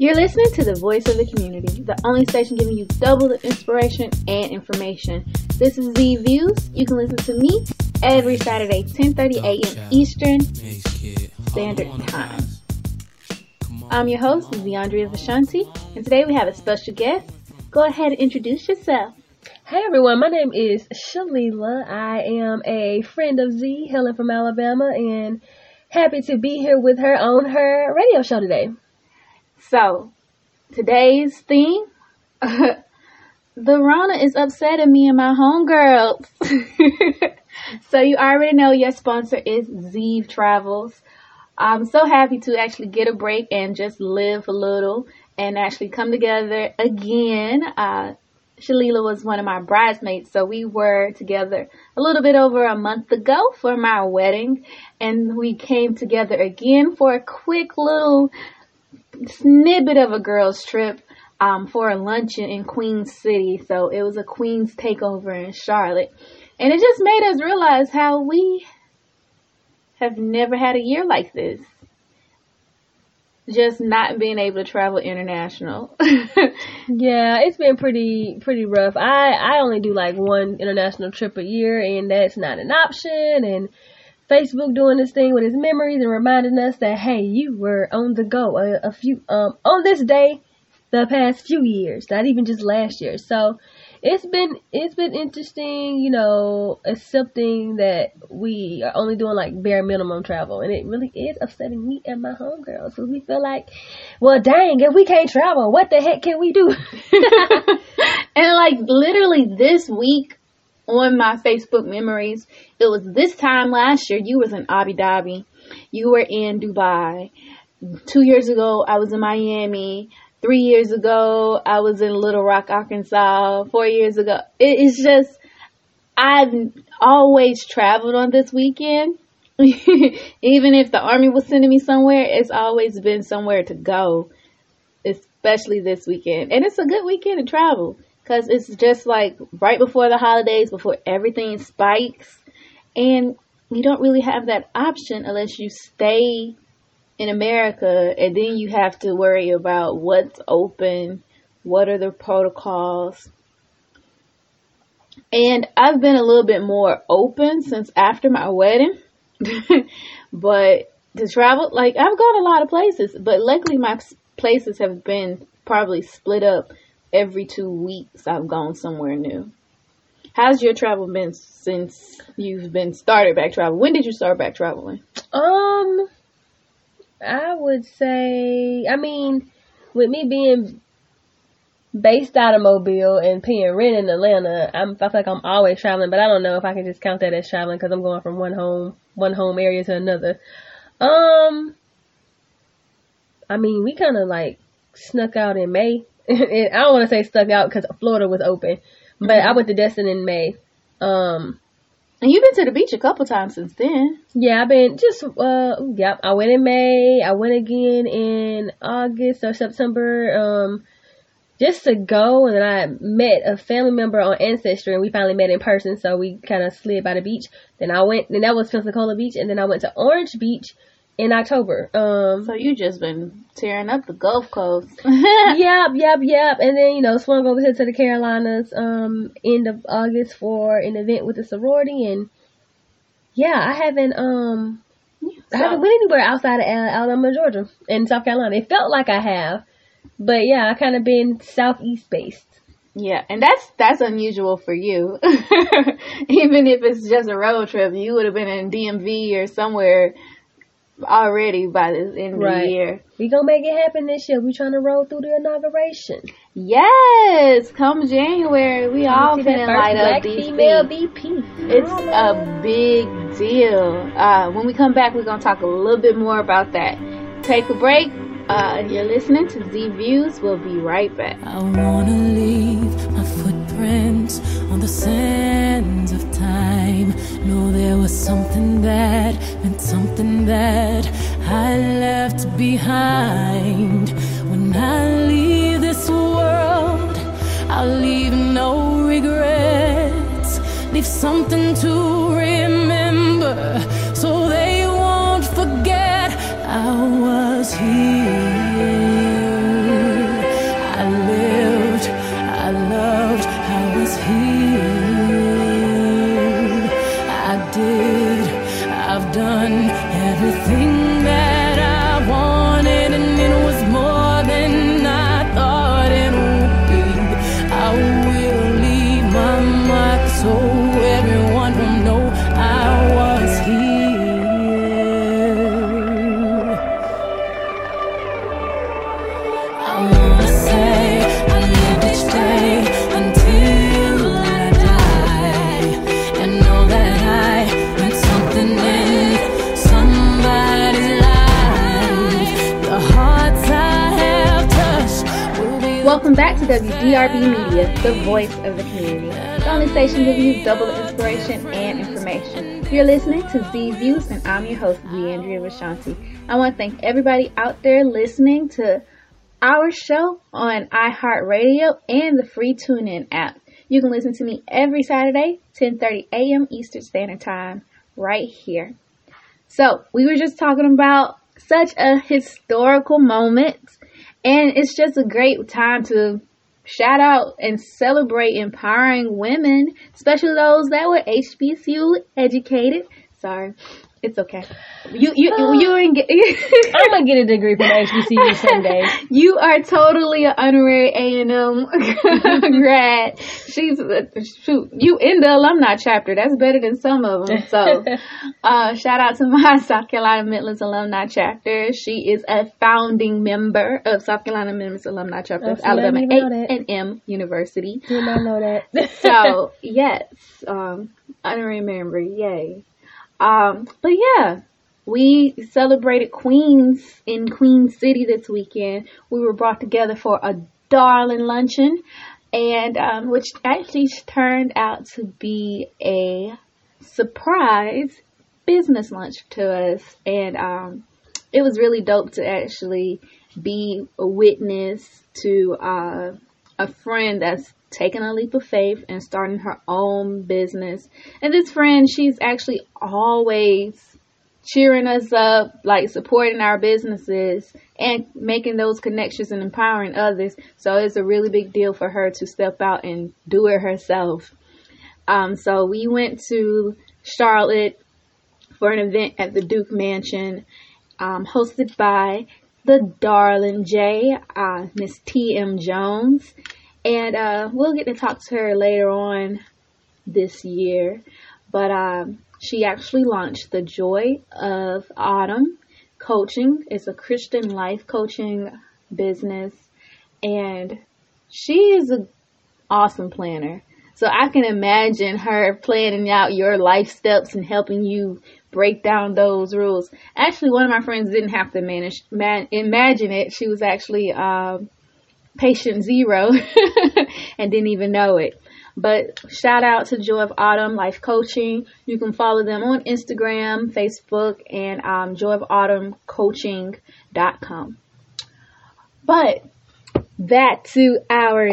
You're listening to the voice of the community, the only station giving you double the inspiration and information. This is Z Views. You can listen to me every Saturday, 10:30 a.m. Eastern Standard Time. I'm your host, Zeandria Vashanti, and today we have a special guest. Go ahead and introduce yourself. Hey everyone, my name is Shalila. I am a friend of Z, hailing from Alabama, and happy to be here with her on her radio show today. So, today's theme the Rona is upsetting me and my homegirls. so, you already know your sponsor is Z Travels. I'm so happy to actually get a break and just live a little and actually come together again. Uh, Shalila was one of my bridesmaids, so we were together a little bit over a month ago for my wedding, and we came together again for a quick little snippet of a girls' trip um, for a luncheon in Queens City. So it was a Queens takeover in Charlotte. And it just made us realize how we have never had a year like this. Just not being able to travel international. yeah, it's been pretty pretty rough. I I only do like one international trip a year and that's not an option and Facebook doing this thing with his memories and reminding us that hey, you were on the go a, a few um on this day the past few years, not even just last year. So it's been it's been interesting, you know, accepting that we are only doing like bare minimum travel, and it really is upsetting me and my homegirls because we feel like, well, dang, if we can't travel, what the heck can we do? and like literally this week, on my Facebook memories. It was this time last year you was in Abu Dhabi. You were in Dubai. Two years ago I was in Miami. Three years ago I was in Little Rock, Arkansas. Four years ago. It's just I've always traveled on this weekend. Even if the army was sending me somewhere, it's always been somewhere to go. Especially this weekend. And it's a good weekend to travel because it's just like right before the holidays, before everything spikes, and you don't really have that option unless you stay in America, and then you have to worry about what's open, what are the protocols. And I've been a little bit more open since after my wedding. but to travel, like I've gone a lot of places, but luckily my places have been probably split up every two weeks I've gone somewhere new. How's your travel been since you've been started back traveling? When did you start back traveling? Um, I would say, I mean, with me being based out of Mobile and paying rent in Atlanta, I'm, I feel like I'm always traveling, but I don't know if I can just count that as traveling because I'm going from one home, one home area to another. Um, I mean, we kind of like snuck out in May I don't want to say stuck out because Florida was open, but mm-hmm. I went to Destin in May. Um, and you've been to the beach a couple times since then. Yeah, I've been just uh yep. I went in May. I went again in August or September. Um, just to go, and then I met a family member on Ancestry, and we finally met in person. So we kind of slid by the beach. Then I went. Then that was Pensacola Beach, and then I went to Orange Beach in October. Um, so you just been tearing up the Gulf Coast. yep, yep, yep. And then you know swung over here to the Carolinas um end of August for an event with the sorority, and yeah, I haven't um so, I haven't went anywhere outside of Alabama, Georgia, and South Carolina. It felt like I have, but yeah, I kind of been southeast based. Yeah, and that's that's unusual for you. Even if it's just a road trip, you would have been in DMV or somewhere already by the end right. of the year. We gonna make it happen this year. We trying to roll through the inauguration. Yes, come January, we come all finna light up these female BP. It's a big deal. Uh, when we come back, we're gonna talk a little bit more about that. Take a break. Uh, you're listening to Z Views. We'll be right back. I wanna leave my footprints on the sands of time. Know there was something that meant something that I left behind. When I leave this world, I'll leave no regrets. Leave something to remember Welcome back to WDRB Media, the voice of the community. The only station giving you double inspiration and information. You're listening to Z Views, and I'm your host, Deandria Vashanti. I want to thank everybody out there listening to our show on iHeartRadio and the free TuneIn app. You can listen to me every Saturday, 10:30 a.m. Eastern Standard Time, right here. So we were just talking about such a historical moment, and it's just a great time to shout out and celebrate empowering women, especially those that were HBCU educated. Sorry, it's okay. You you you ain't get. I'm gonna get a degree from HBCU someday. You are totally an honorary A and M grad. She's shoot. You in the alumni chapter. That's better than some of them. So, uh, shout out to my South Carolina Midlands alumni chapter. She is a founding member of South Carolina Midlands alumni chapter of see, I didn't Alabama A and M University. Did not know that. So yes, um, honorary member. Yay. Um, but yeah, we celebrated Queens in Queen City this weekend. We were brought together for a darling luncheon, and um, which actually turned out to be a surprise business lunch to us, and um, it was really dope to actually be a witness to uh, a friend that's taking a leap of faith and starting her own business. And this friend, she's actually always cheering us up, like supporting our businesses and making those connections and empowering others. So it's a really big deal for her to step out and do it herself. Um, so we went to Charlotte for an event at the Duke Mansion, um, hosted by the darling J, uh, Miss T.M. Jones. And uh, we'll get to talk to her later on this year. But um, she actually launched the Joy of Autumn Coaching. It's a Christian life coaching business. And she is an awesome planner. So I can imagine her planning out your life steps and helping you break down those rules. Actually, one of my friends didn't have to manage, man, imagine it. She was actually um, patient zero and didn't even know it. But shout out to Joy of Autumn Life Coaching. You can follow them on Instagram, Facebook, and um, joyofautumncoaching.com. But back to our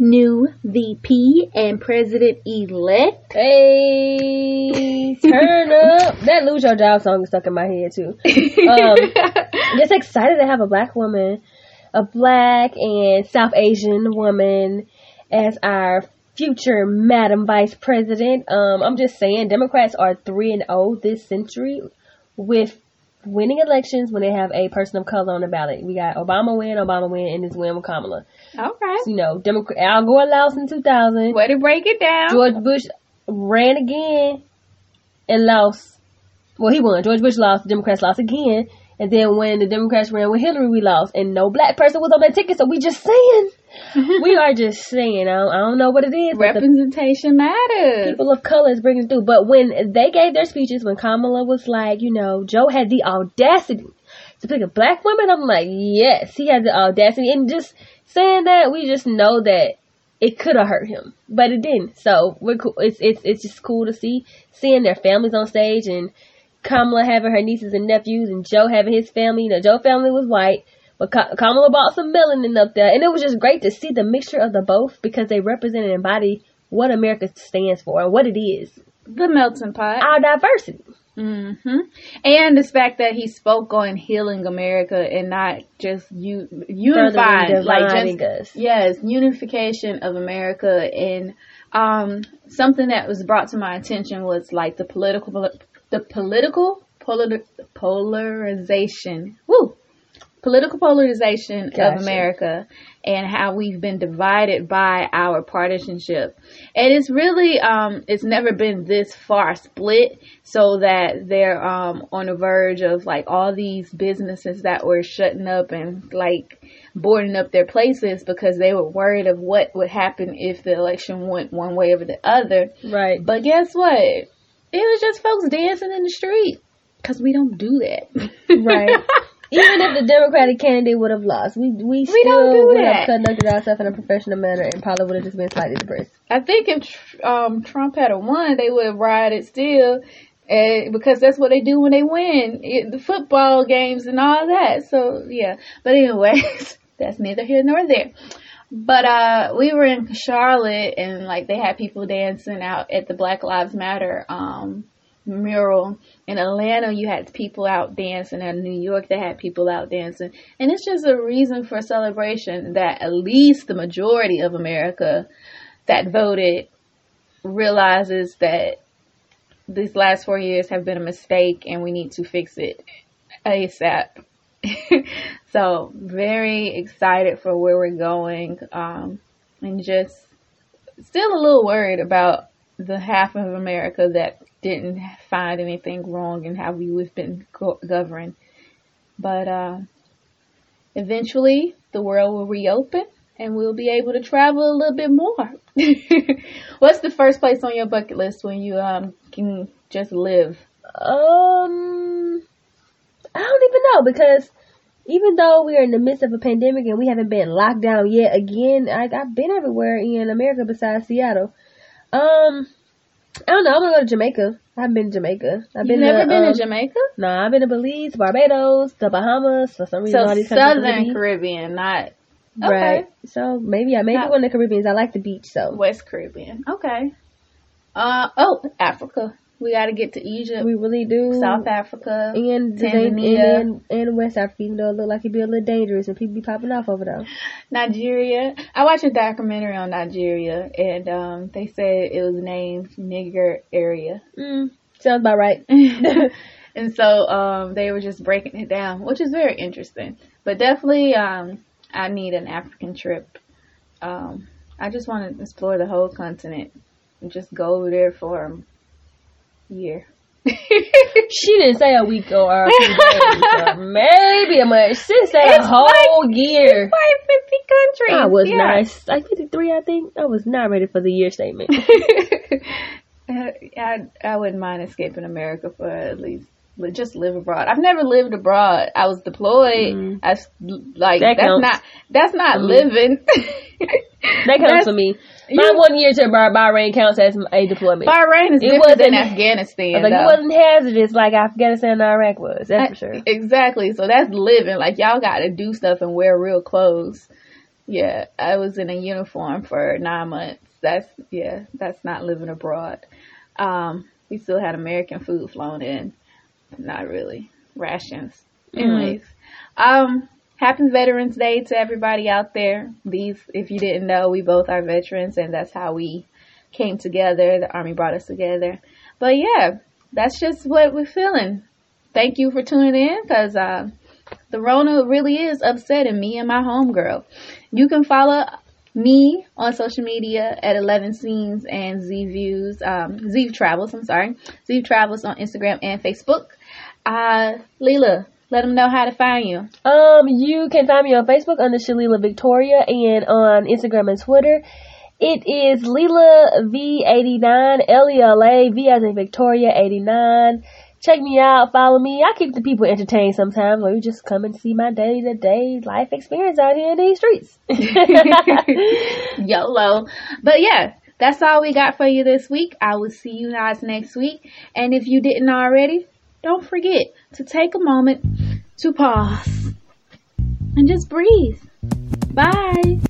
new VP and President elect. Hey, turn up. That Lose Your Job song is stuck in my head too. Um, just excited to have a black woman, a black and South Asian woman as our future Madam Vice President. Um, I'm just saying, Democrats are 3 and 0 this century with winning elections when they have a person of color on the ballot. We got Obama win, Obama win, and this win with Kamala. Okay. You know, Democrat Al Gore lost in 2000. Way to break it down. George Bush ran again and lost. Well, he won. George Bush lost. Democrats lost again. And then when the Democrats ran with Hillary, we lost. And no black person was on that ticket. So we just saying. we are just saying. I don't, I don't know what it is. Representation matters. people of color is bringing through. But when they gave their speeches, when Kamala was like, you know, Joe had the audacity to pick a black woman, I'm like, yes, he had the audacity. And just saying that, we just know that it could have hurt him, but it didn't. So we're cool. It's it's it's just cool to see seeing their families on stage and Kamala having her nieces and nephews and Joe having his family. You know, Joe family was white. But Ka- Kamala bought some melanin up there, and it was just great to see the mixture of the both because they represent and embody what America stands for and what it is. The melting pot. Our diversity. hmm And the fact that he spoke on healing America and not just u- unifying, like just us. yes, unification of America and Um, something that was brought to my attention was like the political, the political polar, polarization. Woo! Political polarization Gotcha. of America and how we've been divided by our partisanship. And it's really, um, it's never been this far split so that they're, um, on the verge of like all these businesses that were shutting up and like boarding up their places because they were worried of what would happen if the election went one way or the other. Right. But guess what? It was just folks dancing in the street because we don't do that. Right. Even if the Democratic candidate would have lost, we we still don't do would that. have conducted ourselves in a professional manner and probably would have just been slightly depressed. I think if um, Trump had won, they would have rioted still. Because that's what they do when they win, it, the football games and all that. So yeah, but anyways, that's neither here nor there. But uh, we were in Charlotte and like they had people dancing out at the Black Lives Matter um, mural. In Atlanta, you had people out dancing. In New York, they had people out dancing, and it's just a reason for celebration that at least the majority of America that voted realizes that these last four years have been a mistake and we need to fix it ASAP. so very excited for where we're going, um, and just still a little worried about the half of America that didn't find anything wrong in how we've been go- governed. But uh, eventually, the world will reopen and we'll be able to travel a little bit more. What's the first place on your bucket list when you um can just live? Um, I don't even know because even though we are in the midst of a pandemic and we haven't been locked down yet again, I, I've been everywhere in America besides Seattle. Um, I don't know. I'm gonna go to Jamaica. I haven't been to Jamaica. I've You've been never to, been um, to Jamaica? No, I've been to Belize, Barbados, the Bahamas. For some reason, So all these Southern Caribbean, not Right. So maybe I maybe Not- go in the Caribbean. I like the beach. So West Caribbean. Okay. Uh oh, Africa. We got to get to Egypt, we really do. South Africa, and Tanzania. and, and, West Africa, even though it look like it'd be a little dangerous and people be popping off over there. Nigeria. I watched a documentary on Nigeria, and um, they said it was named Nigger area. Mm, sounds about right. and so um, they were just breaking it down, which is very interesting. But definitely, um, I need an African trip. Um, I just want to explore the whole continent and just go over there for year. She didn't say a week or a few days, or maybe a month. She said a It's whole year. Like 50 countries. I was yeah. nice, like fifty three, I think. I was not ready for the year statement. Uh, I I wouldn't mind escaping America for at least just live abroad. I've never lived abroad. I was deployed. Mm. I like That that's counts. not that's not Mhm. living. That counts That's- for me. My one year to Bah- Bahrain counts as a deployment. Bahrain is It different than Afghanistan. like it wasn't hazardous like Afghanistan and Iraq was. That's for sure. Exactly. So that's living. Like y'all got to do stuff and wear real clothes. Yeah, I was in a uniform for nine months. That's yeah, that's not living abroad. Um, we still had American food flown in, not really rations. Anyways, um, happy Veterans Day to everybody out there. These, if you didn't know, we both are veterans, and that's how we came together. The Army brought us together. But yeah, that's just what we're feeling. Thank you for tuning in, because uh, the Rona really is upsetting me and my homegirl. You can follow me on social media at 11 scenes and Z views, um, Z travels, I'm sorry. Z travels on Instagram and Facebook. Uh, Lela, let them know how to find you. Um, you can find me on Facebook under Shalila Victoria and on Instagram and Twitter. It is Lela V89, L-E-L-A, V as in Victoria 89. Check me out, follow me. I keep the people entertained sometimes, or you just come and see my day to day life experience out here in these streets. YOLO. But yeah, that's all we got for you this week. I will see you guys next week. And if you didn't already, don't forget to take a moment to pause and just breathe. Bye.